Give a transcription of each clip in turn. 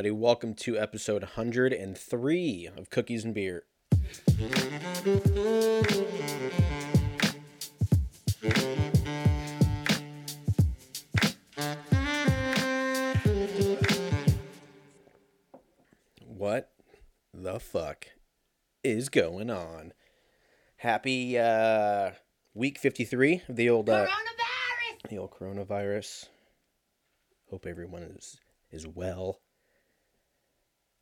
everybody. Welcome to episode 103 of Cookies and Beer. What the fuck is going on? Happy uh, week 53 of the old uh, Coronavirus! the old coronavirus. Hope everyone is is well.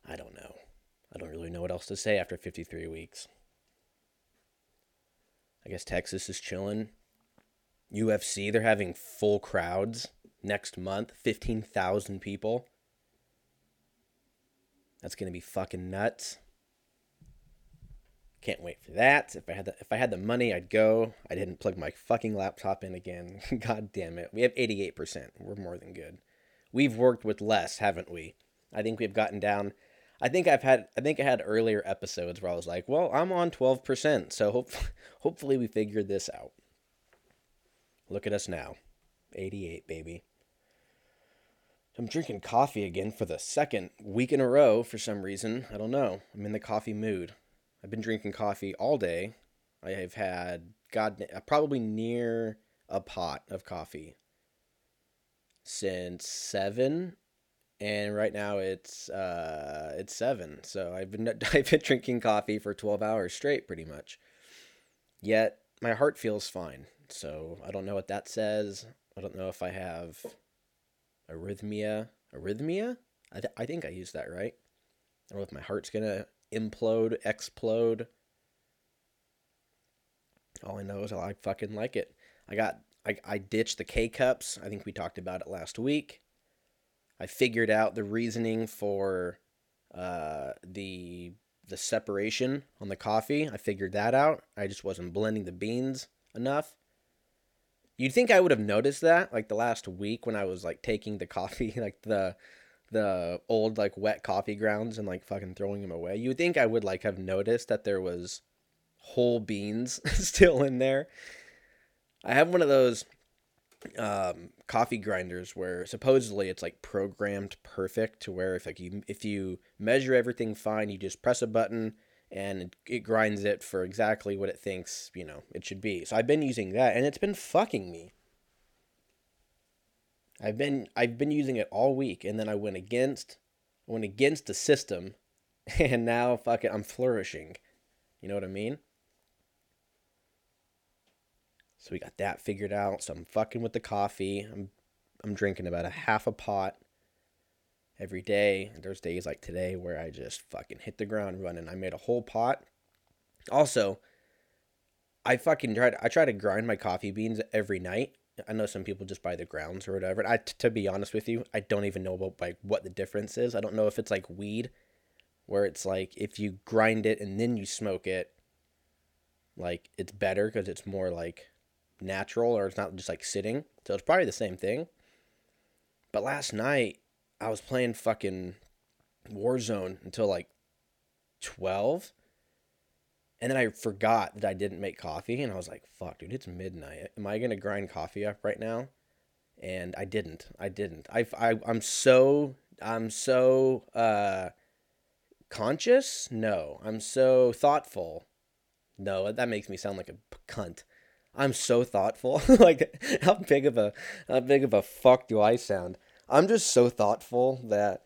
I don't know. I don't really know what else to say after 53 weeks. I guess Texas is chilling. UFC, they're having full crowds next month, 15,000 people. That's going to be fucking nuts. Can't wait for that. If I had the, if I had the money, I'd go. I didn't plug my fucking laptop in again. God damn it. We have 88%. We're more than good. We've worked with less, haven't we? I think we've gotten down I think I've had I think I had earlier episodes where I was like, "Well, I'm on 12%, so hope, hopefully we figured this out." Look at us now. 88, baby. I'm drinking coffee again for the second week in a row for some reason. I don't know. I'm in the coffee mood. I've been drinking coffee all day. I have had god probably near a pot of coffee since 7 and right now it's uh it's 7. So I've been I've been drinking coffee for 12 hours straight pretty much. Yet my heart feels fine. So I don't know what that says. I don't know if I have arrhythmia. Arrhythmia? I, th- I think I used that right. I don't know if my heart's gonna implode, explode. All I know is I fucking like it. I got I, I ditched the K cups. I think we talked about it last week. I figured out the reasoning for uh, the the separation on the coffee. I figured that out. I just wasn't blending the beans enough. You'd think I would have noticed that like the last week when I was like taking the coffee, like the the old like wet coffee grounds and like fucking throwing them away. You would think I would like have noticed that there was whole beans still in there. I have one of those um, coffee grinders where supposedly it's like programmed perfect to where if like you if you measure everything fine, you just press a button and it, it grinds it for exactly what it thinks you know it should be. So I've been using that and it's been fucking me. I've been I've been using it all week and then I went against went against the system and now fucking I'm flourishing. You know what I mean? So we got that figured out. So I'm fucking with the coffee. I'm I'm drinking about a half a pot every day. There's days like today where I just fucking hit the ground running. I made a whole pot. Also, I fucking tried I try to grind my coffee beans every night. I know some people just buy the grounds or whatever. I t- to be honest with you, I don't even know about like what the difference is. I don't know if it's like weed where it's like if you grind it and then you smoke it like it's better cuz it's more like natural or it's not just like sitting. So it's probably the same thing. But last night I was playing fucking Warzone until like 12. And then I forgot that I didn't make coffee and I was like, fuck, dude, it's midnight. Am I going to grind coffee up right now? And I didn't. I didn't. I, I I'm so I'm so uh conscious? No. I'm so thoughtful. No, that makes me sound like a cunt. I'm so thoughtful. like how big of a how big of a fuck do I sound? I'm just so thoughtful that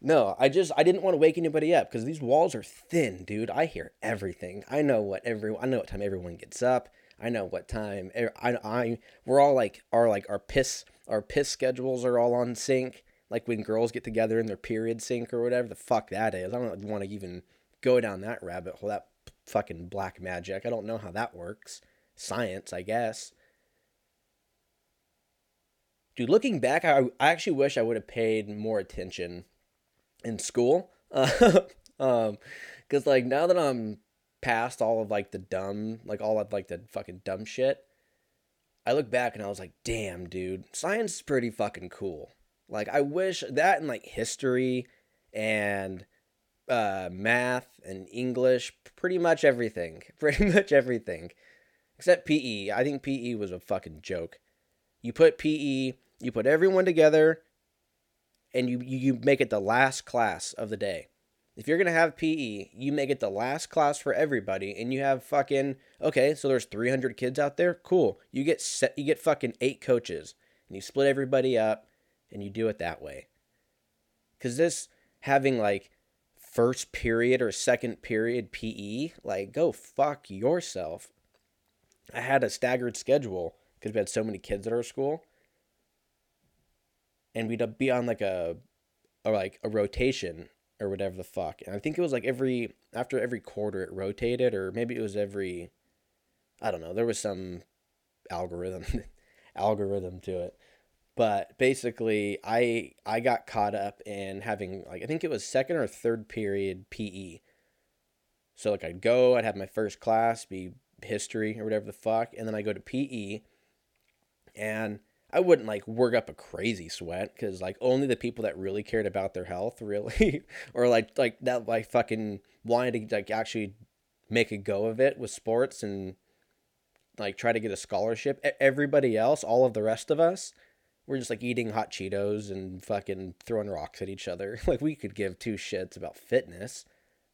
no, I just I didn't want to wake anybody up because these walls are thin, dude. I hear everything. I know what every I know what time everyone gets up. I know what time I I we're all like our like our piss our piss schedules are all on sync. Like when girls get together in their period sync or whatever the fuck that is. I don't want to even go down that rabbit hole. That fucking black magic. I don't know how that works science, I guess. Dude, looking back, I, I actually wish I would have paid more attention in school. Um, cause like now that I'm past all of like the dumb, like all of like the fucking dumb shit, I look back and I was like, damn, dude, science is pretty fucking cool. Like I wish that and like history and uh, math and English, pretty much everything, pretty much everything except PE. I think PE was a fucking joke. You put PE, you put everyone together, and you you make it the last class of the day. If you're gonna have PE, you make it the last class for everybody, and you have fucking okay. So there's 300 kids out there. Cool. You get set. You get fucking eight coaches, and you split everybody up, and you do it that way. Cause this having like first period or second period PE, like go fuck yourself. I had a staggered schedule because we had so many kids at our school, and we'd be on like a, or like a rotation or whatever the fuck. And I think it was like every after every quarter it rotated, or maybe it was every, I don't know. There was some algorithm algorithm to it but basically i i got caught up in having like i think it was second or third period pe so like i'd go i'd have my first class be history or whatever the fuck and then i go to pe and i wouldn't like work up a crazy sweat because like only the people that really cared about their health really or like like that like fucking wanted to like actually make a go of it with sports and like try to get a scholarship everybody else all of the rest of us we're just like eating hot Cheetos and fucking throwing rocks at each other. Like we could give two shits about fitness.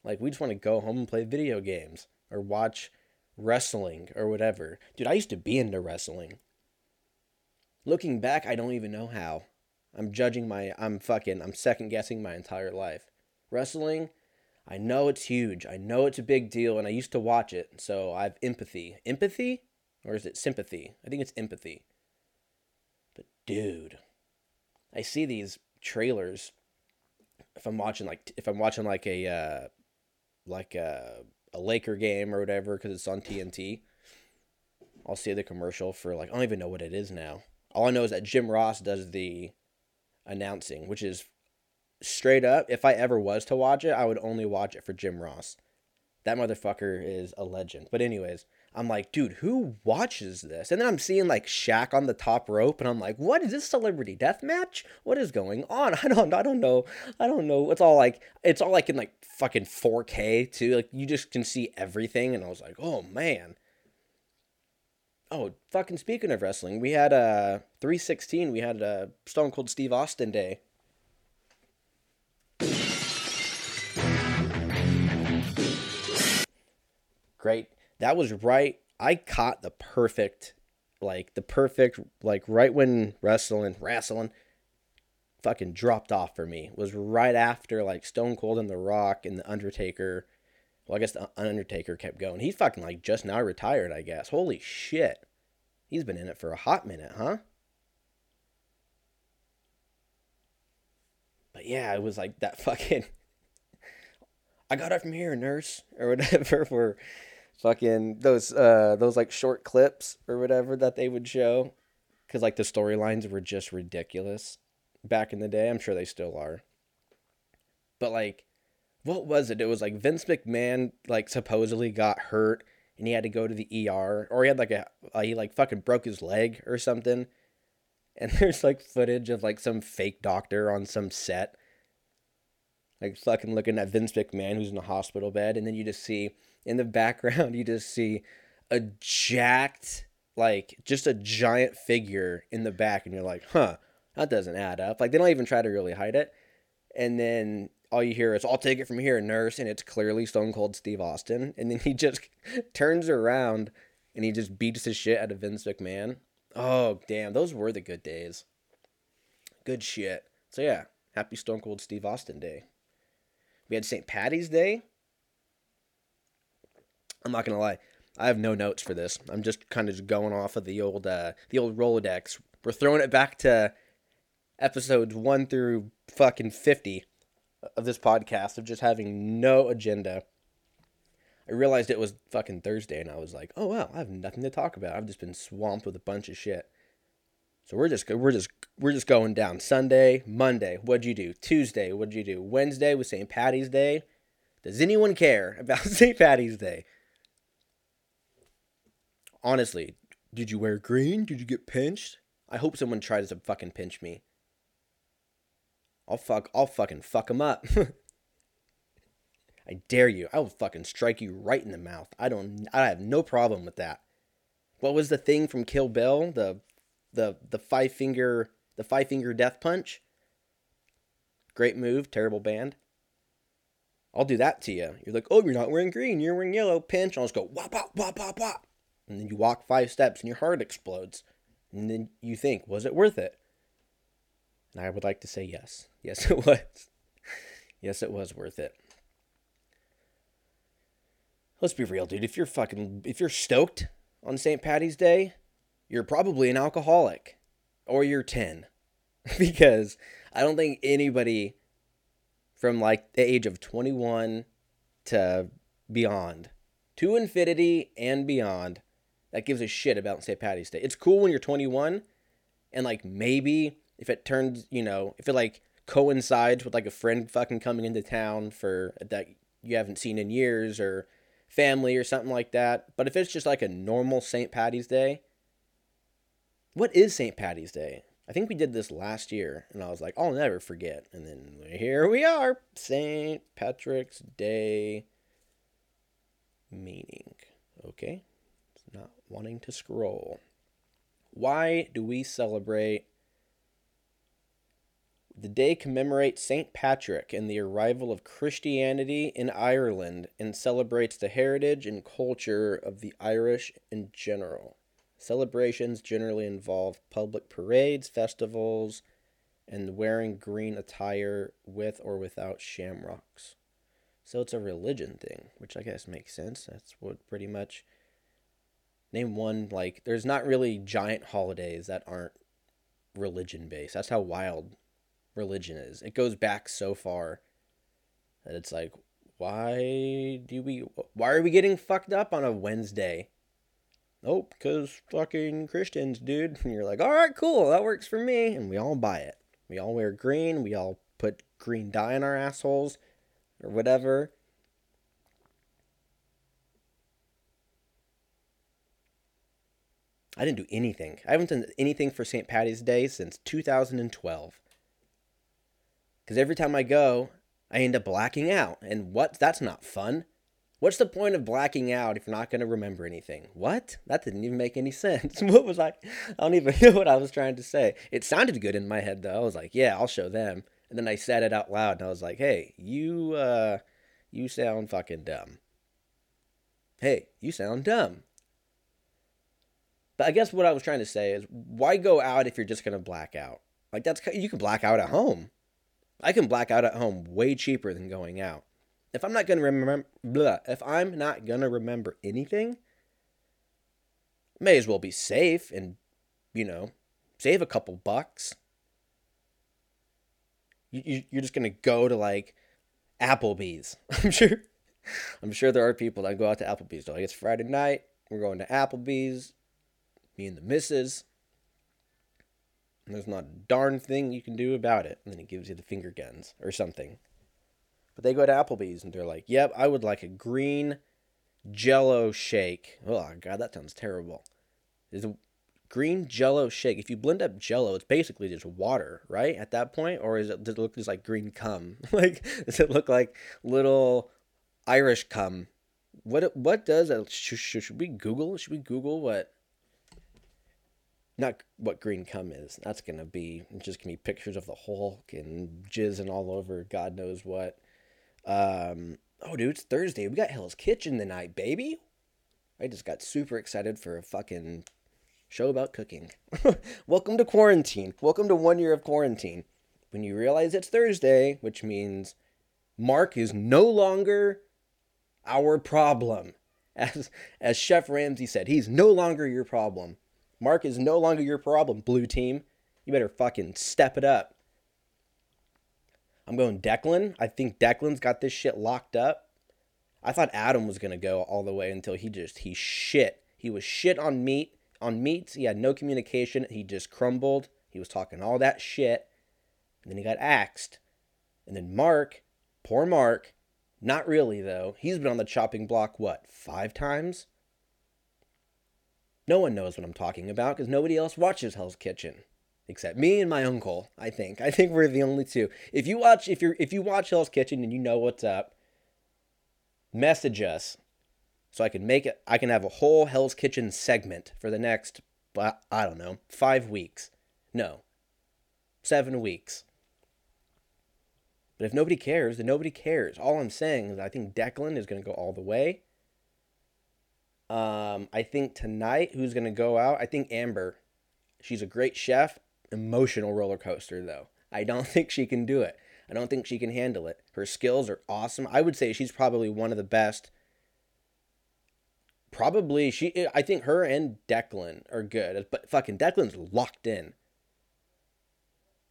Like we just want to go home and play video games or watch wrestling or whatever. Dude, I used to be into wrestling. Looking back, I don't even know how. I'm judging my I'm fucking I'm second guessing my entire life. Wrestling, I know it's huge. I know it's a big deal and I used to watch it. So I have empathy. Empathy? Or is it sympathy? I think it's empathy But dude, I see these trailers. If I'm watching like if I'm watching like a uh, like a a Laker game or whatever because it's on TNT, I'll see the commercial for like I don't even know what it is now. All I know is that Jim Ross does the announcing, which is straight up. If I ever was to watch it, I would only watch it for Jim Ross. That motherfucker is a legend. But anyways, I'm like, dude, who watches this? And then I'm seeing like Shaq on the top rope, and I'm like, what is this celebrity death match? What is going on? I don't, I don't know, I don't know. It's all like, it's all like in like fucking 4K too. Like you just can see everything, and I was like, oh man. Oh, fucking speaking of wrestling, we had a uh, 316. We had a Stone Cold Steve Austin day. Great that was right. I caught the perfect, like the perfect, like right when wrestling, wrestling, fucking dropped off for me was right after like Stone Cold and The Rock and The Undertaker. Well, I guess The Undertaker kept going. He's fucking like just now retired, I guess. Holy shit. He's been in it for a hot minute, huh? But yeah, it was like that fucking. I got it from here, nurse, or whatever. For fucking those uh those like short clips or whatever that they would show. Because like the storylines were just ridiculous back in the day. I'm sure they still are. But like what was it? It was like vince mcmahon like supposedly got hurt and he had to go to the er or he had like a uh, he like fucking broke his leg or something. And there's like footage of like some fake doctor on some set like fucking looking at vince mcmahon who's in a hospital bed and then you just see in the background you just see a jacked like just a giant figure in the back and you're like huh that doesn't add up. Like they don't even try to really hide it. And then all you hear is i'll take it from here nurse and it's clearly stone cold steve austin. And then he just turns around and he just beats his shit out of vince mcmahon. Oh damn those were the good days. Good shit. So yeah happy stone cold steve austin day we had st patty's day I'm not gonna lie. I have no notes for this. I'm just kind of just going off of the old uh, the old Rolodex. We're throwing it back to episodes one through fucking fifty of this podcast of just having no agenda. I realized it was fucking Thursday, and I was like, "Oh wow, I have nothing to talk about. I've just been swamped with a bunch of shit." So we're just we're just we're just going down. Sunday, Monday, what'd you do? Tuesday, what'd you do? Wednesday was St. Patty's Day. Does anyone care about St. Patty's Day? honestly, did you wear green? Did you get pinched? I hope someone tries to fucking pinch me. I'll fuck. I'll fucking fuck him up. I dare you. I will fucking strike you right in the mouth. I don't. I have no problem with that. What was the thing from Kill Bill? The, the the five finger the five finger death punch. Great move, terrible band. I'll do that to you. You're like, oh, you're not wearing green, you're wearing yellow. Pinch. I'll just go wop wop wop wop wop, and then you walk five steps and your heart explodes, and then you think, was it worth it? And I would like to say yes. Yes, it was. yes, it was worth it. Let's be real, dude. If you're fucking, if you're stoked on St. Patty's Day, you're probably an alcoholic, or you're ten, because I don't think anybody from like the age of 21 to beyond, to infinity and beyond, that gives a shit about St. Patty's Day. It's cool when you're 21 and like maybe if it turns, you know, if it like coincides with like a friend fucking coming into town for that you haven't seen in years or family or something like that. But if it's just like a normal St. Patty's Day, what is St. Patty's Day? I think we did this last year, and I was like, I'll never forget. And then here we are, St. Patrick's Day meaning. Okay, it's not wanting to scroll. Why do we celebrate? The day commemorates St. Patrick and the arrival of Christianity in Ireland and celebrates the heritage and culture of the Irish in general. Celebrations generally involve public parades, festivals, and wearing green attire with or without shamrocks. So it's a religion thing, which I guess makes sense. That's what pretty much. Name one, like, there's not really giant holidays that aren't religion based. That's how wild religion is. It goes back so far that it's like, why do we, why are we getting fucked up on a Wednesday? Oh, because fucking Christians, dude. And you're like, all right, cool, that works for me. And we all buy it. We all wear green. We all put green dye in our assholes or whatever. I didn't do anything. I haven't done anything for St. Patty's Day since 2012. Because every time I go, I end up blacking out. And what? That's not fun. What's the point of blacking out if you're not going to remember anything? What? That didn't even make any sense. What was I? I don't even know what I was trying to say. It sounded good in my head though. I was like, yeah, I'll show them. And then I said it out loud and I was like, hey, you uh you sound fucking dumb. Hey, you sound dumb. But I guess what I was trying to say is why go out if you're just going to black out? Like that's you can black out at home. I can black out at home way cheaper than going out if I'm not to remember, blah, if I'm not to remember anything, may as well be safe and, you know, save a couple bucks. You, you, are just to go to like Applebee's. I'm sure, I'm sure there are people that go out to Applebee's. Like, it's Friday night. We're going to Applebee's. Me and the missus. And there's not a darn thing you can do about it. And then he gives you the finger guns or something. But they go to Applebee's and they're like, "Yep, I would like a green Jello shake." Oh God, that sounds terrible. Is a green Jello shake? If you blend up Jello, it's basically just water, right? At that point, or is it does it look just like green cum? like does it look like little Irish cum? What what does it? Should, should we Google? Should we Google what? Not what green cum is. That's gonna be just gonna be pictures of the Hulk and jizz and all over God knows what. Um, oh, dude, it's Thursday. We got Hell's Kitchen tonight, baby. I just got super excited for a fucking show about cooking. Welcome to quarantine. Welcome to one year of quarantine. When you realize it's Thursday, which means Mark is no longer our problem. As as Chef Ramsay said, he's no longer your problem. Mark is no longer your problem, blue team. You better fucking step it up. I'm going Declan. I think Declan's got this shit locked up. I thought Adam was gonna go all the way until he just he shit. He was shit on meat on meats. He had no communication. He just crumbled. He was talking all that shit, and then he got axed. And then Mark, poor Mark, not really though. He's been on the chopping block what five times. No one knows what I'm talking about because nobody else watches Hell's Kitchen except me and my uncle. I think. I think we're the only two. If you watch, if you're, if you watch Hell's Kitchen and you know what's up, message us so I can make it. I can have a whole Hell's Kitchen segment for the next, but I don't know, five weeks. No, seven weeks. But if nobody cares, then nobody cares. All I'm saying is I think Declan is going to go all the way. Um, I think tonight, who's going to go out? I think Amber. She's a great chef. Emotional roller coaster, though. I don't think she can do it. I don't think she can handle it. Her skills are awesome. I would say she's probably one of the best. Probably she. I think her and Declan are good, but fucking Declan's locked in.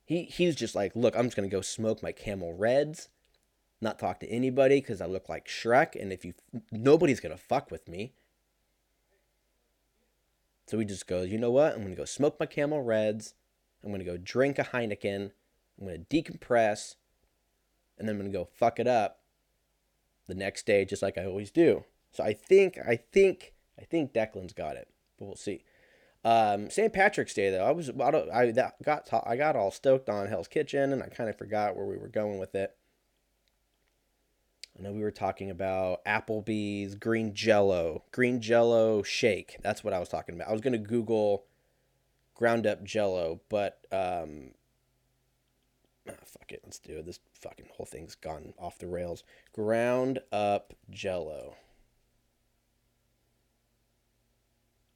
He he's just like, look, I'm just gonna go smoke my Camel Reds, not talk to anybody because I look like Shrek, and if you nobody's gonna fuck with me. So he just goes, you know what? I'm gonna go smoke my Camel Reds. I'm gonna go drink a Heineken. I'm gonna decompress and then I'm gonna go fuck it up the next day, just like I always do. So I think, I think, I think Declan's got it, but we'll see. Um, St. Patrick's Day though, I was I, I that got I got all stoked on Hell's Kitchen, and I kind of forgot where we were going with it. I know we were talking about Applebee's green Jello, green Jello shake. That's what I was talking about. I was gonna Google ground up Jello, but um, ah, fuck it, let's do it. This fucking whole thing's gone off the rails. Ground up jello.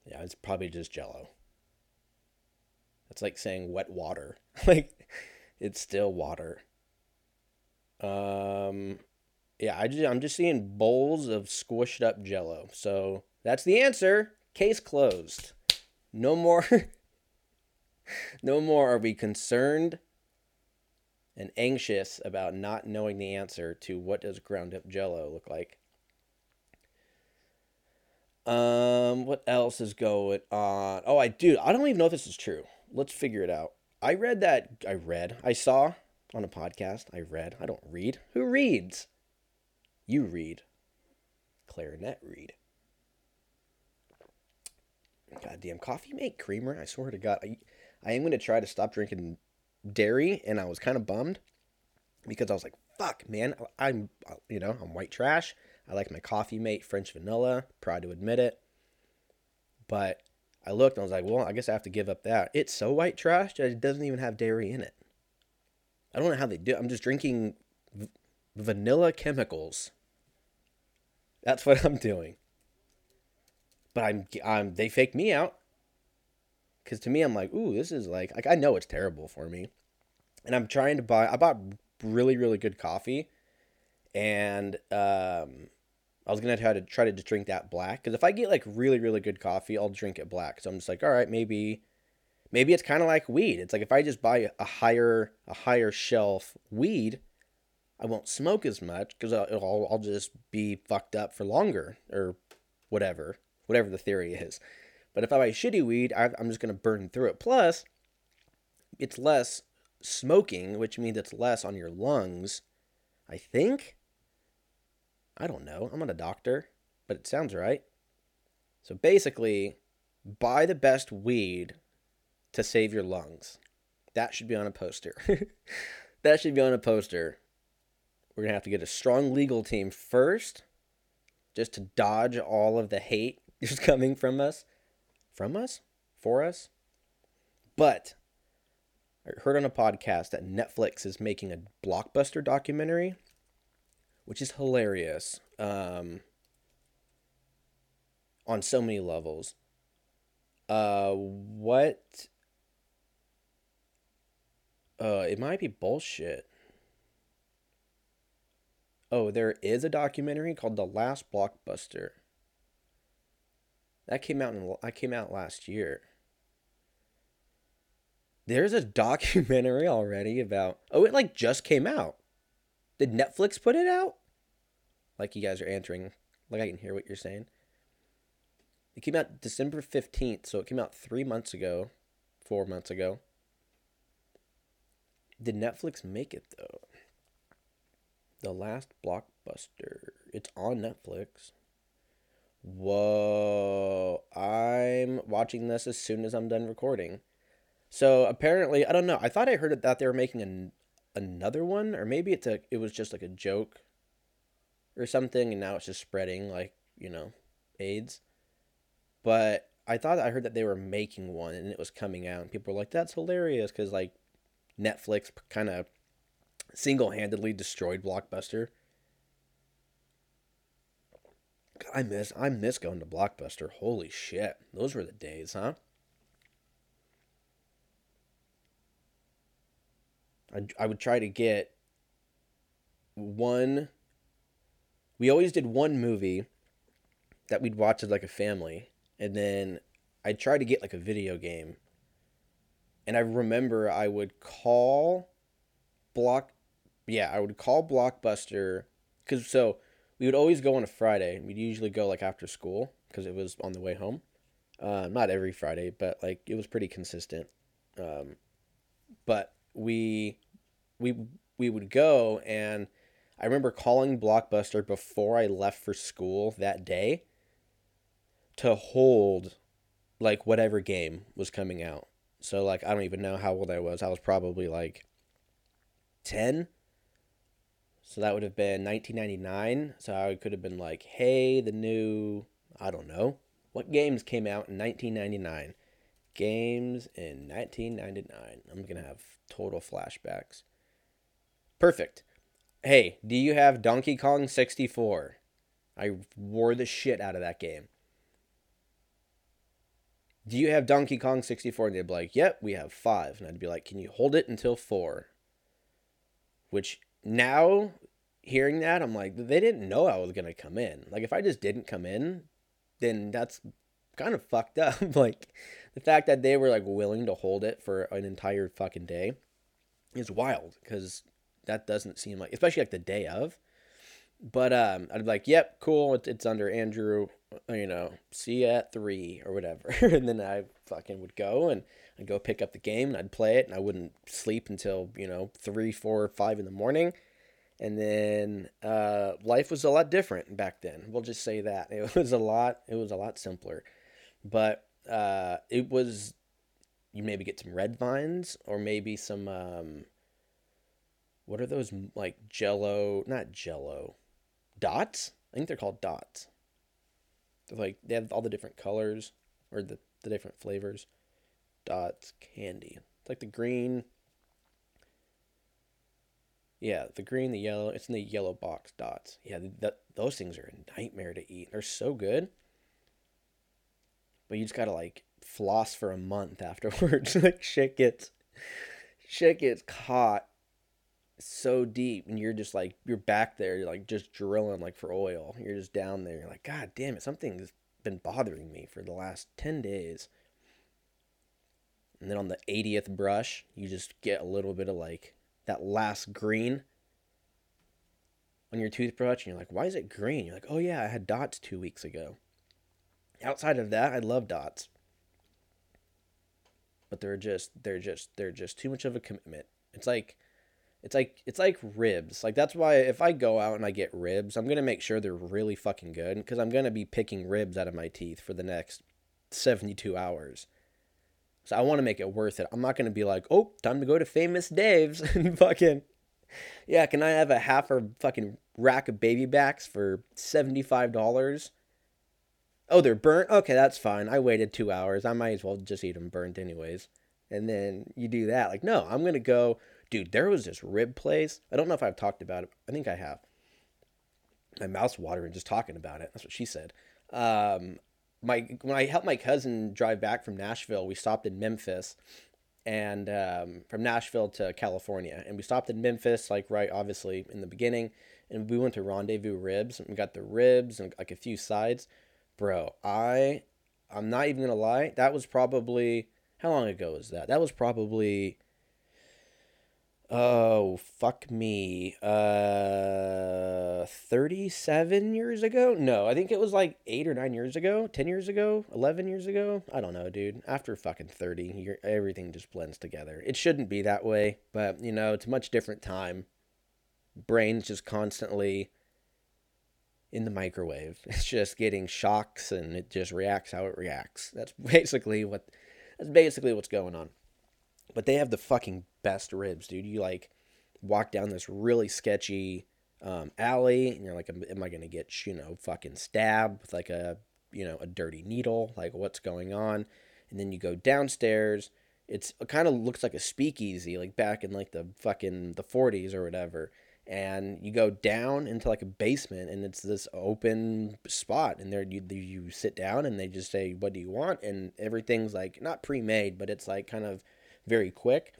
Yeah, it's probably just jello. That's like saying wet water. like it's still water. Um yeah, I just, I'm just seeing bowls of squished up jello. So that's the answer. Case closed. No more no more are we concerned and anxious about not knowing the answer to what does ground up jello look like. Um, what else is going on? Oh, I do. I don't even know if this is true. Let's figure it out. I read that. I read. I saw on a podcast. I read. I don't read. Who reads? You read. Clarinet read. Goddamn coffee mate creamer. I swear to God, I, I am going to try to stop drinking dairy, and I was kind of bummed because I was like, "Fuck, man, I'm you know I'm white trash. I like my coffee mate French vanilla. Proud to admit it." But I looked and I was like, "Well, I guess I have to give up that." It's so white trash that it doesn't even have dairy in it. I don't know how they do. It. I'm just drinking v- vanilla chemicals. That's what I'm doing. But I'm I'm they fake me out. Cause to me, I'm like, ooh, this is like, like I know it's terrible for me, and I'm trying to buy. I bought really, really good coffee, and um, I was gonna try to try to drink that black. Cause if I get like really, really good coffee, I'll drink it black. So I'm just like, all right, maybe, maybe it's kind of like weed. It's like if I just buy a higher, a higher shelf weed, I won't smoke as much because I'll, I'll just be fucked up for longer or whatever, whatever the theory is. But if I buy shitty weed, I'm just going to burn through it. Plus, it's less smoking, which means it's less on your lungs. I think. I don't know. I'm not a doctor, but it sounds right. So basically, buy the best weed to save your lungs. That should be on a poster. that should be on a poster. We're going to have to get a strong legal team first just to dodge all of the hate that's coming from us from us, for us. But I heard on a podcast that Netflix is making a blockbuster documentary, which is hilarious um, on so many levels. Uh, what? Uh, it might be bullshit. Oh, there is a documentary called The Last Blockbuster. That came out in I came out last year. There's a documentary already about Oh, it like just came out. Did Netflix put it out? Like you guys are answering. Like I can hear what you're saying. It came out December 15th, so it came out 3 months ago, 4 months ago. Did Netflix make it though? The last blockbuster. It's on Netflix. Whoa. I'm watching this as soon as I'm done recording. So apparently, I don't know. I thought I heard that they were making an, another one, or maybe it's a it was just like a joke or something, and now it's just spreading like you know, AIDS. But I thought I heard that they were making one and it was coming out, and people were like, "That's hilarious," because like Netflix kind of single handedly destroyed Blockbuster. I miss I miss going to Blockbuster. Holy shit. Those were the days, huh? I, I would try to get one we always did one movie that we'd watch as like a family and then I'd try to get like a video game. And I remember I would call Block yeah, I would call Blockbuster cuz so we would always go on a Friday. We'd usually go like after school because it was on the way home. Uh, not every Friday, but like it was pretty consistent. Um, but we we we would go and I remember calling Blockbuster before I left for school that day to hold like whatever game was coming out. So like I don't even know how old I was. I was probably like 10. So that would have been 1999. So I could have been like, "Hey, the new I don't know. What games came out in 1999?" Games in 1999. I'm going to have total flashbacks. Perfect. Hey, do you have Donkey Kong 64? I wore the shit out of that game. Do you have Donkey Kong 64? And they'd be like, Yep, we have five. And I'd be like, Can you hold it until four? Which now, hearing that, I'm like, they didn't know I was to come in. Like, if I just didn't come in, then that's kind of fucked up. like, the fact that they were like willing to hold it for an entire fucking day is wild because that doesn't seem like, especially like the day of. But um, I'd be like, yep, cool. It's, it's under Andrew, uh, you know, see you at three or whatever. and then I fucking would go and I'd go pick up the game and I'd play it and I wouldn't sleep until, you know, three, four, five in the morning. And then uh, life was a lot different back then. We'll just say that it was a lot. It was a lot simpler, but uh, it was. You maybe get some red vines or maybe some um, what are those like jello not jello dots i think they're called dots they're like they have all the different colors or the, the different flavors dots candy. It's like the green yeah the green the yellow it's in the yellow box dots. Yeah that those things are a nightmare to eat. They're so good. But you just gotta like floss for a month afterwards. Like shit gets shit gets caught so deep and you're just like you're back there you're like just drilling like for oil. You're just down there. You're like god damn it something's been bothering me for the last 10 days and then on the 80th brush you just get a little bit of like that last green on your toothbrush and you're like why is it green you're like oh yeah i had dots two weeks ago outside of that i love dots but they're just they're just they're just too much of a commitment it's like it's like it's like ribs. Like that's why if I go out and I get ribs, I'm gonna make sure they're really fucking good because I'm gonna be picking ribs out of my teeth for the next 72 hours. So I want to make it worth it. I'm not gonna be like, oh, time to go to Famous Dave's and fucking, yeah, can I have a half or fucking rack of baby backs for seventy five dollars? Oh, they're burnt. Okay, that's fine. I waited two hours. I might as well just eat them burnt anyways. And then you do that. Like, no, I'm gonna go dude, there was this rib place. I don't know if I've talked about it. I think I have. My mouth's watering just talking about it. That's what she said. Um, my when I helped my cousin drive back from Nashville, we stopped in Memphis, and um, from Nashville to California, and we stopped in Memphis, like right, obviously in the beginning, and we went to Rendezvous Ribs, and we got the ribs and like a few sides, bro. I, I'm not even gonna lie, that was probably how long ago was that? That was probably Oh, fuck me. Uh 37 years ago? No, I think it was like 8 or 9 years ago, 10 years ago, 11 years ago. I don't know, dude. After fucking 30, you everything just blends together. It shouldn't be that way, but you know, it's a much different time. Brain's just constantly in the microwave. It's just getting shocks and it just reacts how it reacts. That's basically what that's basically what's going on. But they have the fucking best ribs, dude. You like walk down this really sketchy um, alley, and you're like, am I gonna get you know fucking stabbed with like a you know a dirty needle? Like what's going on? And then you go downstairs, It's it kind of looks like a speakeasy, like back in like the fucking the 40s or whatever. And you go down into like a basement, and it's this open spot, and there you you sit down, and they just say, "What do you want?" And everything's like not pre-made, but it's like kind of very quick.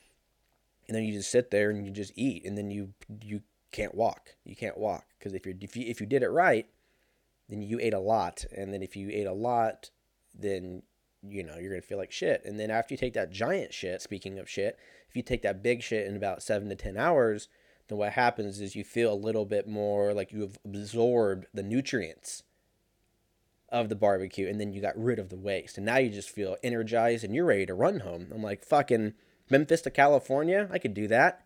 And then you just sit there and you just eat, and then you you can't walk. You can't walk because if you if you if you did it right, then you ate a lot, and then if you ate a lot, then you know, you're to feel like shit. And then after you take that giant shit, speaking of shit, if you take that big shit in about seven to 10 hours, then what happens is you feel a little bit more like you have absorbed the nutrients of the barbecue and then you got rid of the waste. And now you just feel energized and you're ready to run home. I'm like, fucking Memphis to California, I could do that.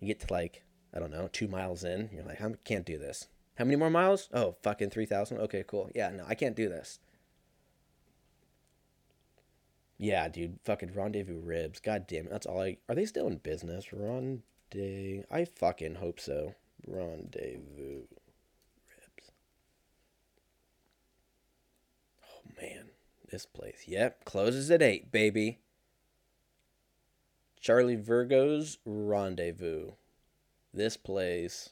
You get to like, I don't know, two miles in, you're like, I can't do this. How many more miles? Oh, fucking 3,000. Okay, cool. Yeah, no, I can't do this. Yeah, dude, fucking Rendezvous Ribs. God damn it, that's all I. Are they still in business? Rendezvous. I fucking hope so. Rendezvous Ribs. Oh man, this place. Yep, closes at eight, baby. Charlie Vergos' Rendezvous. This place.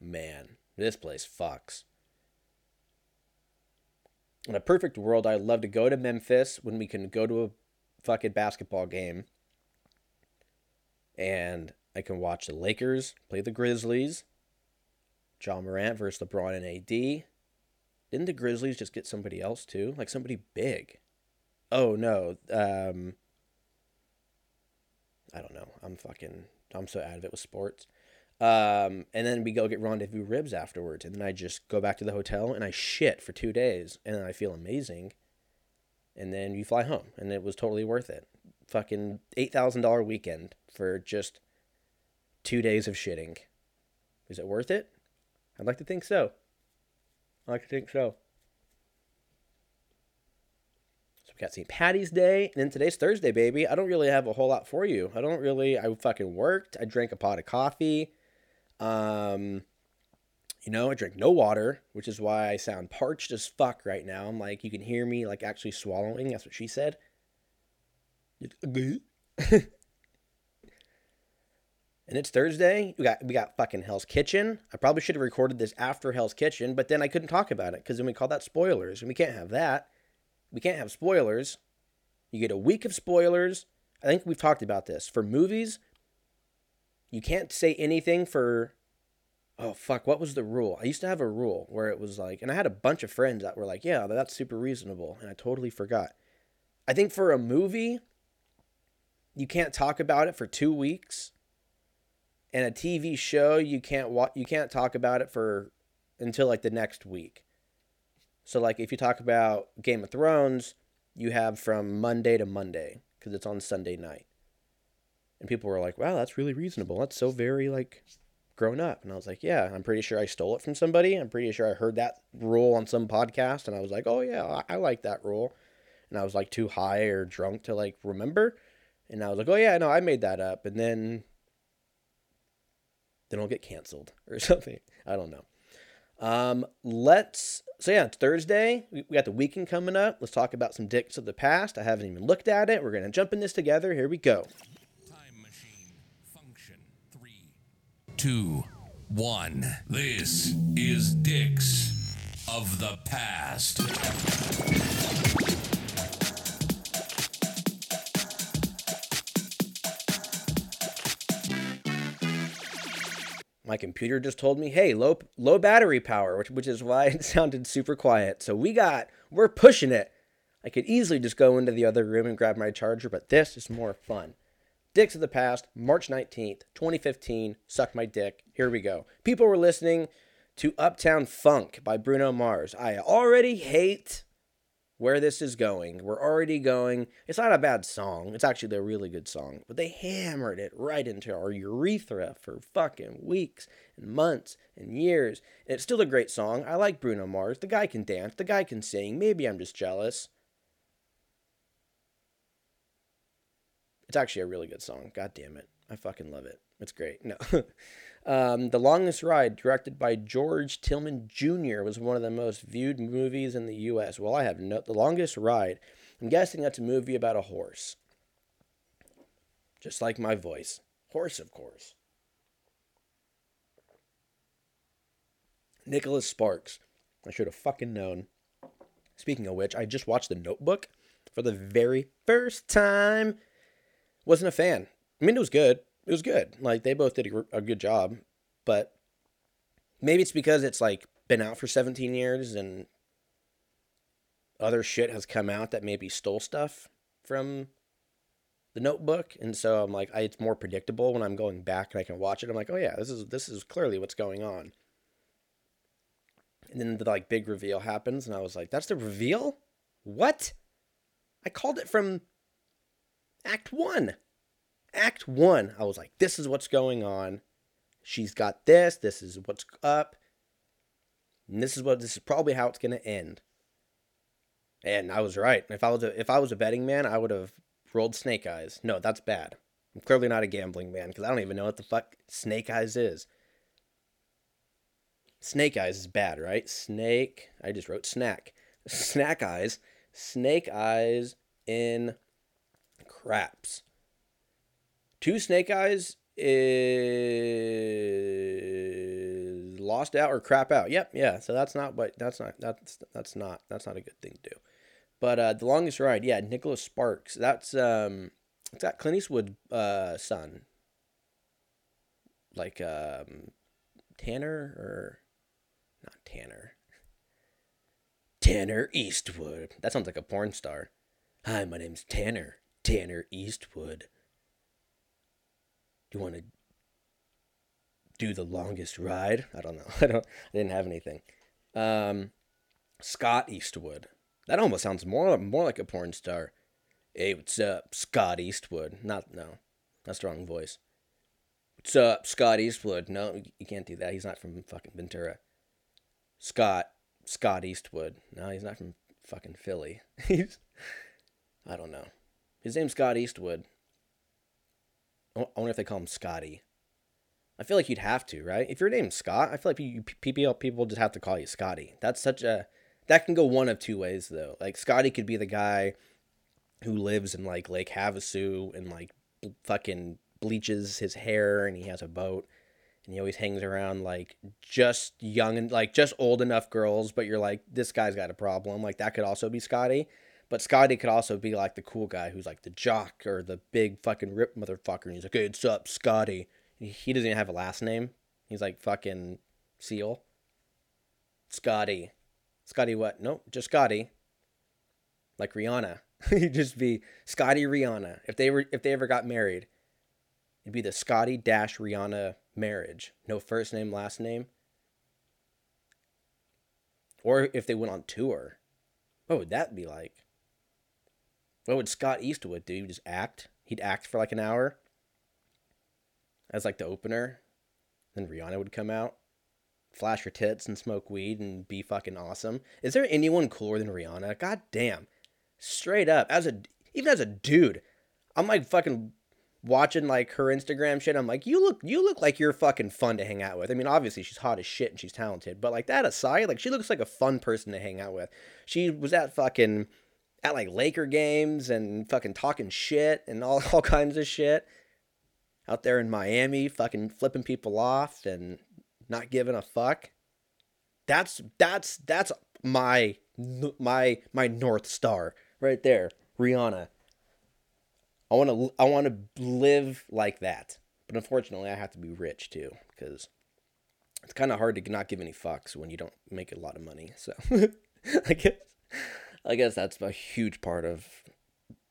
Man, this place fucks in a perfect world, I'd love to go to Memphis when we can go to a fucking basketball game and I can watch the Lakers play the Grizzlies. Ja Morant versus LeBron and AD. Didn't the Grizzlies just get somebody else too? Like somebody big. Oh no. Um I don't know. I'm fucking I'm so out of it with sports. Um, and then we go get rendezvous ribs afterwards. And then I just go back to the hotel and I shit for two days. And then I feel amazing. And then you fly home. And it was totally worth it. Fucking $8,000 weekend for just two days of shitting. Is it worth it? I'd like to think so. I like to think so. So we got St. Patty's Day, and then today's Thursday, baby. I don't really have a whole lot for you. I don't really. I fucking worked. I drank a pot of coffee. Um, you know, I drink no water, which is why I sound parched as fuck right now. I'm like, you can hear me like actually swallowing. That's what she said. and it's Thursday. We got we got fucking Hell's Kitchen. I probably should have recorded this after Hell's Kitchen, but then I couldn't talk about it because then we call that spoilers, and we can't have that. We can't have spoilers. You get a week of spoilers. I think we've talked about this. For movies you can't say anything for oh fuck what was the rule? I used to have a rule where it was like and i had a bunch of friends that were like yeah that's super reasonable and i totally forgot. I think for a movie you can't talk about it for two weeks. And a tv show you can't wa- you can't talk about it for until like the next week so like if you talk about game of thrones you have from monday to monday because it's on sunday night and people were like, wow, that's really reasonable. That's so very like grown up. And I was like, yeah, I'm pretty sure I stole it from somebody. I'm pretty sure I heard that rule on some podcast. And I was like, oh, yeah, I, I like that rule. And I was like too high or drunk to like remember. And I was like, oh, yeah, no, I made that up. And then, then I'll get canceled or something. I don't know. Um, let's, so yeah, it's Thursday. We, got the weekend coming up. Let's talk about some dicks of the past. I haven't even looked at it. We're to jump in this together. Here we go. two, one. This is Dicks of the Past. My computer just told me, "Hey, low low battery power," which which is why it sounded super quiet. So we got we're pushing it. I could easily just go into the other room and grab my charger, but this is more fun. Dicks of the Past, March 19th, 2015. Suck my dick. Here we go. People were listening to Uptown Funk by Bruno Mars. I already hate where this is going. We're already going. It's not a bad song. It's actually a really good song, but they hammered it right into our urethra for fucking weeks and months and years. And it's still a great song. I like Bruno Mars. The guy can dance. The guy can sing. Maybe I'm just jealous. It's actually a really good song. God damn it. I fucking love it. It's great. No. um, the Longest Ride, directed by George Tillman Jr., was one of the most viewed movies in the U.S. Well, I have no. The Longest Ride I'm guessing that's a movie about a horse. Just like my voice. Horse, of course. Nicholas Sparks. I should have fucking known. Speaking of which, I just watched The Notebook for the very first time. Wasn't a fan. I mean, it was good. It was good. Like, they both did a, a good job. But maybe it's because it's like been out for 17 years and other shit has come out that maybe stole stuff from the notebook. And so i'm like I, it's more predictable when i'm going back and i can watch it. I'm like oh yeah this is this is clearly what's going on. And then the like big reveal happens and i was like that's the reveal? What? I called it from act one act one i was like this is what's going on she's got this this is what's up and this is what this is probably how it's to end and I was right. If I was a, if I was a betting man, I would have rolled snake eyes. No, that's bad. I'm clearly not a gambling man because I don't even know what the fuck snake eyes is. Snake eyes is bad, right? Snake. I just wrote snack. Snack eyes. Snake eyes in craps. Two snake eyes is lost out or crap out. Yep, yeah. So that's not what that's not that's that's not that's not a good thing to do. But uh, the longest ride, yeah, Nicholas Sparks. That's um, it's that Clint Eastwood uh, son, like um, Tanner or not Tanner. Tanner Eastwood. That sounds like a porn star. Hi, my name's Tanner. Tanner Eastwood. You want to do the longest ride? I don't know. I don't. I didn't have anything. Um, Scott Eastwood. That almost sounds more more like a porn star. Hey, what's up, Scott Eastwood? Not no, that's the wrong voice. What's up, Scott Eastwood? No, you can't do that. He's not from fucking Ventura. Scott Scott Eastwood. No, he's not from fucking Philly. he's I don't know. His name's Scott Eastwood. I wonder if they call him Scotty. I feel like you'd have to, right? If your name's Scott, I feel like you, people people just have to call you Scotty. That's such a that can go one of two ways though. Like Scotty could be the guy who lives in like Lake Havasu and like fucking bleaches his hair and he has a boat and he always hangs around like just young and like just old enough girls, but you're like, this guy's got a problem. Like that could also be Scotty. But Scotty could also be like the cool guy who's like the jock or the big fucking rip motherfucker. And he's like, hey, what's up, Scotty? He doesn't even have a last name. He's like fucking Seal. Scotty. Scotty what? Nope, just Scotty. Like Rihanna. He'd just be Scotty Rihanna. If they were if they ever got married, it'd be the Scotty dash Rihanna marriage. No first name, last name. Or if they went on tour. What would that be like? What would Scott Eastwood do? He'd just act? He'd act for like an hour as like the opener. Then Rihanna would come out flash her tits and smoke weed and be fucking awesome. Is there anyone cooler than Rihanna? God damn. Straight up. As a even as a dude, I'm like fucking watching like her Instagram shit. I'm like, you look you look like you're fucking fun to hang out with. I mean, obviously she's hot as shit and she's talented, but like that aside, like she looks like a fun person to hang out with. She was at fucking at like Laker games and fucking talking shit and all, all kinds of shit. Out there in Miami, fucking flipping people off and not giving a fuck. That's that's that's my my my north star right there, Rihanna. I want to I want to live like that. But unfortunately, I have to be rich too because it's kind of hard to not give any fucks when you don't make a lot of money. So I guess I guess that's a huge part of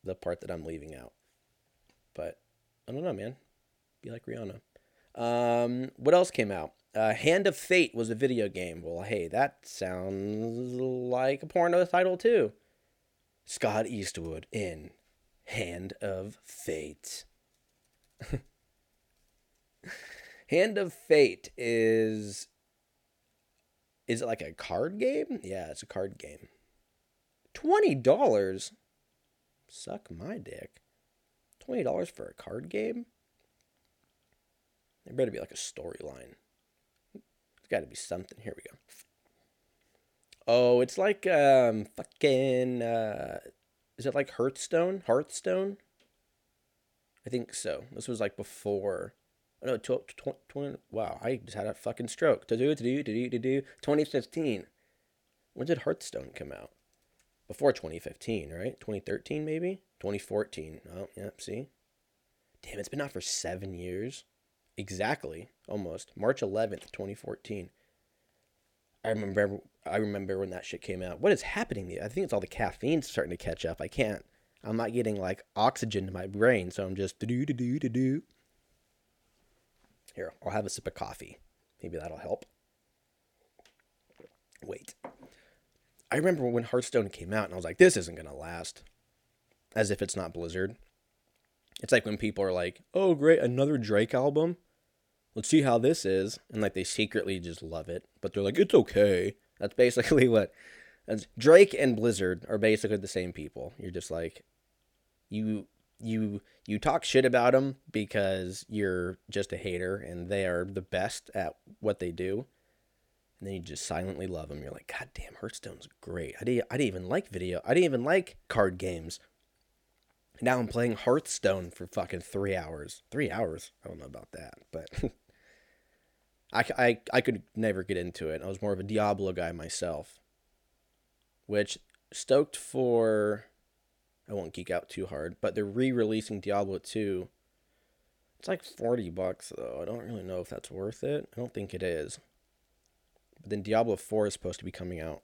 the part that I'm leaving out. But I don't know, man. Be like Rihanna. Um, what else came out? Uh, Hand of Fate was a video game. Well, hey, that sounds like a porno title too. Scott Eastwood in Hand of Fate. Hand of Fate is is it like a card game? Yeah, it's a card game. Twenty dollars. Suck my dick. Twenty dollars for a card game? There better be like a storyline. There's got to be something. Here we go. Oh, it's like um fucking uh is it like Hearthstone? Hearthstone? I think so. This was like before. Oh, no, 12, 20, wow, I just had a fucking stroke. To do, to do, to do, to do. 2015. When did Hearthstone come out? Before 2015, right? 2013, maybe? 2014. Oh, yeah, see? Damn, it's been out for seven years. Exactly, almost. March 11th, 2014. I remember I remember when that shit came out. What is happening? I think it's all the caffeine starting to catch up. I can't. I'm not getting like oxygen to my brain, so I'm just do do do do do. Here, I'll have a sip of coffee. Maybe that'll help. Wait. I remember when Hearthstone came out and I was like, this isn't going to last. As if it's not Blizzard. It's like when people are like, oh, great, another Drake album. Let's see how this is. And like they secretly just love it. But they're like, it's okay. That's basically what. That's, Drake and Blizzard are basically the same people. You're just like, you you you talk shit about them because you're just a hater and they are the best at what they do and then you just silently love them you're like god damn hearthstone's great i didn't, I didn't even like video i didn't even like card games now i'm playing hearthstone for fucking three hours three hours i don't know about that but I, I, I could never get into it i was more of a diablo guy myself which stoked for I won't geek out too hard, but they're re-releasing Diablo 2. It's like 40 bucks though. I don't really know if that's worth it. I don't think it is. But then Diablo 4 is supposed to be coming out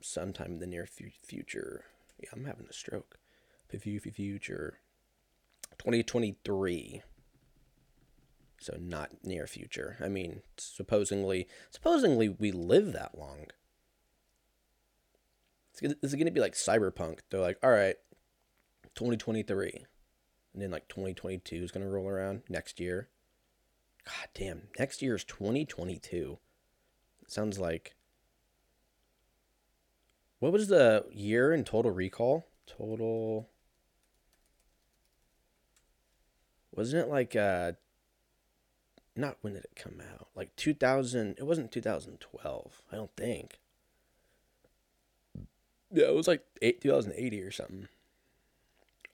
sometime in the near future. Yeah, I'm having a stroke. Future 2023. So not near future. I mean, supposedly supposedly we live that long. Is it going to be like cyberpunk. They're like, all right, 2023. And then like 2022 is going to roll around next year. God damn, next year is 2022. Sounds like. What was the year in Total Recall? Total. Wasn't it like uh not when did it come out? Like 2000, it wasn't 2012, I don't think. Yeah, it was like eight, 2080 or something.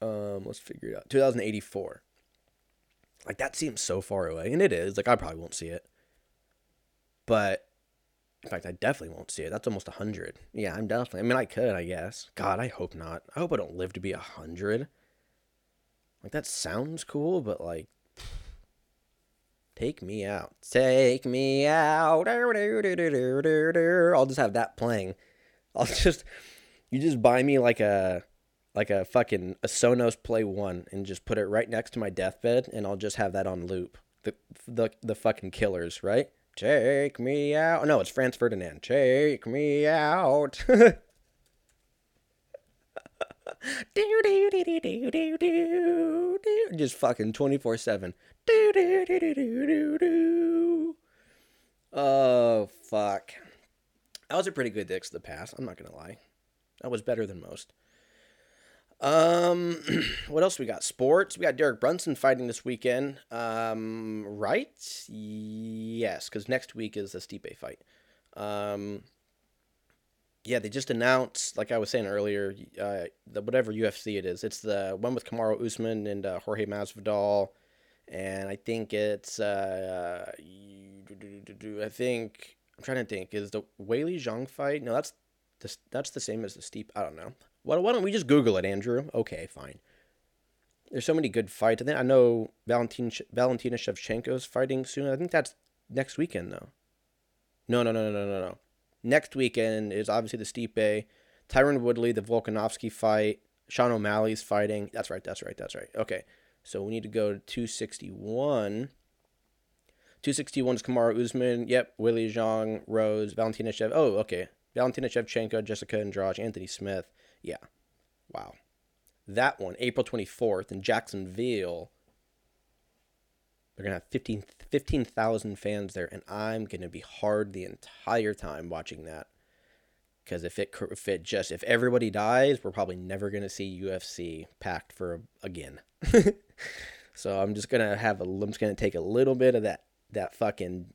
Um, let's figure it out. 2084. Like that seems so far away, and it is. Like I probably won't see it, but in fact, I definitely won't see it. That's almost a hundred. Yeah, I'm definitely. I mean, I could, I guess. God, I hope not. I hope I don't live to be a hundred. Like that sounds cool, but like, take me out, take me out. I'll just have that playing. I'll just, you just buy me like a like a fucking a Sonos Play One and just put it right next to my deathbed, and I'll just have that on loop. The the the fucking killers, right? Take me out. No, it's Franz Ferdinand. Take me out. do do do do do do do. Just fucking twenty four seven. Do do do do do do do. Oh fuck. That was a pretty good Dicks of the Past. I'm not gonna lie. That was better than most. Um, what else we got? Sports. We got Derek Brunson fighting this weekend. Um, right? Yes, because next week is the Stipe fight. Um, yeah, they just announced, like I was saying earlier, uh, the whatever UFC it is. It's the one with Kamaru Usman and uh, Jorge Masvidal, and I think it's uh, I think I'm trying to think is the Weili Zhang fight. No, that's the, that's the same as the Stipe. I don't know. Why, why don't we just Google it, Andrew? Okay, fine. There's so many good fights. I think I know Valentin, Valentina Shevchenko's fighting soon. I think that's next weekend, though. No, no, no, no, no, no. Next weekend is obviously the Stipe, Tyron Woodley, the Volkanovski fight, Sean O'Malley's fighting. That's right, that's right, that's right. Okay, so we need to go to 261. 261 is Kamaru Usman. Yep, Weili Zhang, Rose, Valentina Shev. Oh, okay. Valentina Shevchenko, Jessica Andrade, Anthony Smith. Yeah. Wow. That one, April 24th in Jacksonville. They're going to have 15 15,000 fans there, and I'm going to be hard the entire time watching that. Because if it, if it just, if everybody dies, we're probably never going to see UFC packed for again. so I'm just going to have a, I'm just going to take a little bit of that, that fucking,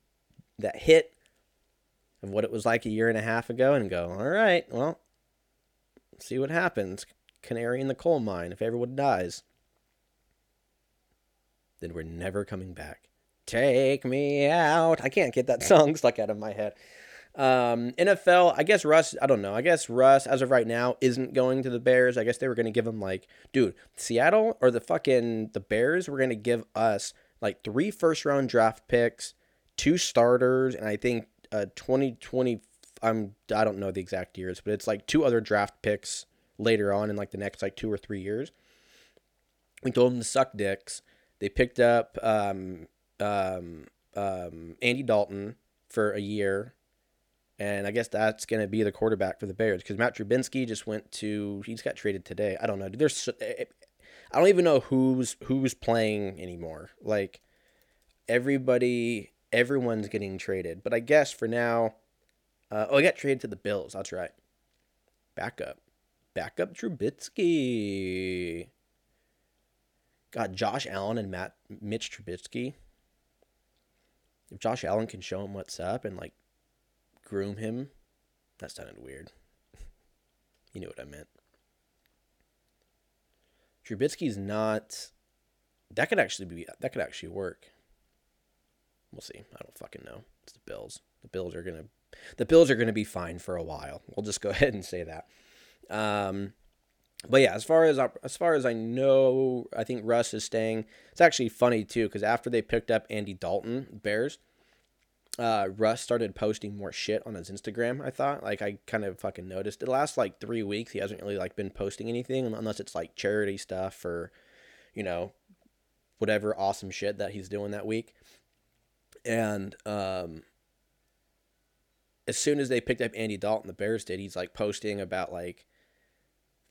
that hit of what it was like a year and a half ago and go, all right, well, see what happens. canary in the coal mine. If everyone dies, then we're never coming back. Take me out. I can't get that song stuck out of my head. Um, NFL, I guess Russ, I don't know. I guess Russ, as of right now, isn't going to the Bears. I guess they were going to give him, like, dude, Seattle or the fucking, the Bears were going to give us, like, three first round draft picks, two starters, and I think uh, 2020, I'm, I don't know the exact years, but it's like two other draft picks later on in, like, the next, like, two or three years. We told them to suck dicks. They picked up um, um, um, Andy Dalton for a year and I guess that's going to be the quarterback for the Bears because Matt Trubisky just went to, he's got traded today. I don't know. There's, eh, eh, I don't even know who's, who's playing anymore. Like everybody, everyone's getting traded. But I guess for now, uh, oh, I got traded to the Bills. That's right. Backup. Backup Trubisky. Got Josh Allen and Matt Mitch Trubisky. If Josh Allen can show him what's up and like groom him. That sounded weird. you knew what I meant. Trubisky's not. That could actually be. That could actually work. We'll see. I don't fucking know. It's the Bills. The Bills are gonna. The Bills are gonna be fine for a while. We'll just go ahead and say that. Um, but yeah, as far as as far as I know, I think Russ is staying. It's actually funny too because after they picked up Andy Dalton, Bears, uh, Russ started posting more shit on his Instagram. I thought, like, I kind of fucking noticed. The last like three weeks, he hasn't really like been posting anything unless it's like charity stuff or, you know, whatever awesome shit that he's doing that week. And um, as soon as they picked up Andy Dalton, the Bears did. He's like posting about like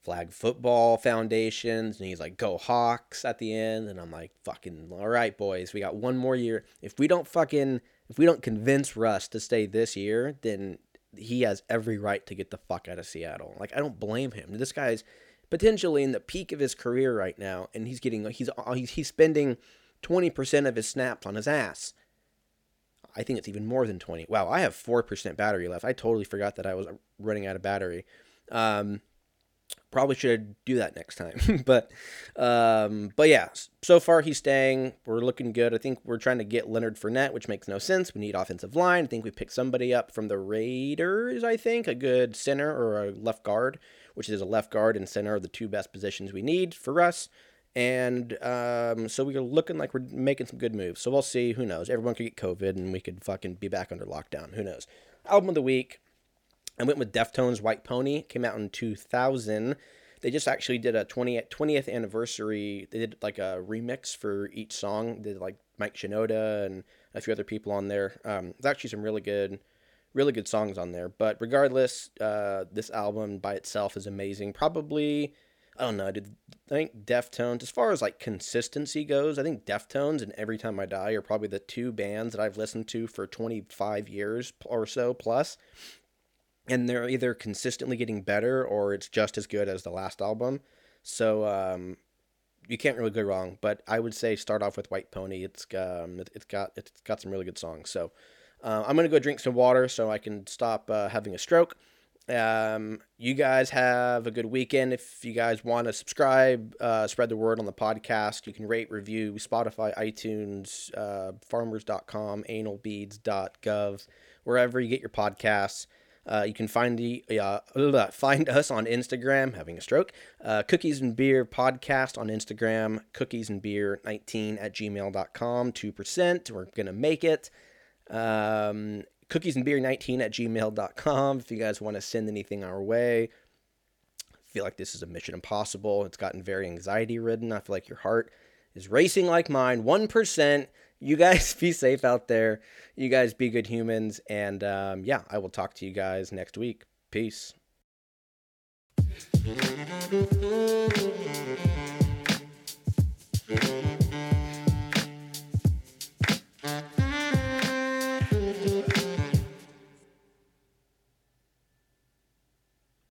flag football foundations and he's like go hawks at the end and i'm like fucking all right boys we got one more year if we don't fucking if we don't convince Russ to stay this year, then he has every right to get the fuck out of Seattle. Like I don't blame him. This guy's potentially in the peak of his career right now, and he's getting he's he's, he's spending twenty percent of his snaps on his ass. I think it's even more than twenty. Wow, I have four percent battery left. I totally forgot that I was running out of battery. Um, probably should do that next time. but um, but yeah, so far he's staying. We're looking good. I think we're trying to get Leonard Fournette, which makes no sense. We need offensive line. I think we picked somebody up from the Raiders. I think a good center or a left guard, which is a left guard and center are the two best positions we need for us. And um, so we're looking like we're making some good moves. So we'll see. Who knows? Everyone could get COVID and we could fucking be back under lockdown. Who knows? Album of the week. I went with Deftones White Pony. Came out in 2000. They just actually did a 20th, 20th anniversary. They did like a remix for each song. They did like Mike Shinoda and a few other people on there. Um, there's actually some really good, really good songs on there. But regardless, uh, this album by itself is amazing. Probably, I don't know. Did I think Deftones, as far as like consistency goes, I think Deftones and Every Time I Die are probably the two bands that I've listened to for 25 years or so plus and they're either consistently getting better or it's just as good as the last album. So um, you can't really go wrong. But I would say start off with White Pony. It's um, it's got it's got some really good songs. So uh, I'm gonna go drink some water so I can stop uh, having a stroke. Um, you guys have a good weekend. If you guys want to subscribe, uh, spread the word on the podcast. You can rate, review Spotify, iTunes, uh, farmers.com, analbeads.gov, wherever you get your podcasts. Uh, you can find the uh, find us on Instagram, having a stroke. Uh, Cookies and Beer Podcast on Instagram, cookies and beer 19 at gmail.com, 2%. We're going to make it. Um, cookies and beer 19 at gmail.com if you guys want to send anything our way. I feel like this is a mission impossible. It's gotten very anxiety ridden. I feel like your heart is racing like mine. 1% you guys be safe out there. You guys be good humans. And um, yeah, I will talk to you guys next week. Peace.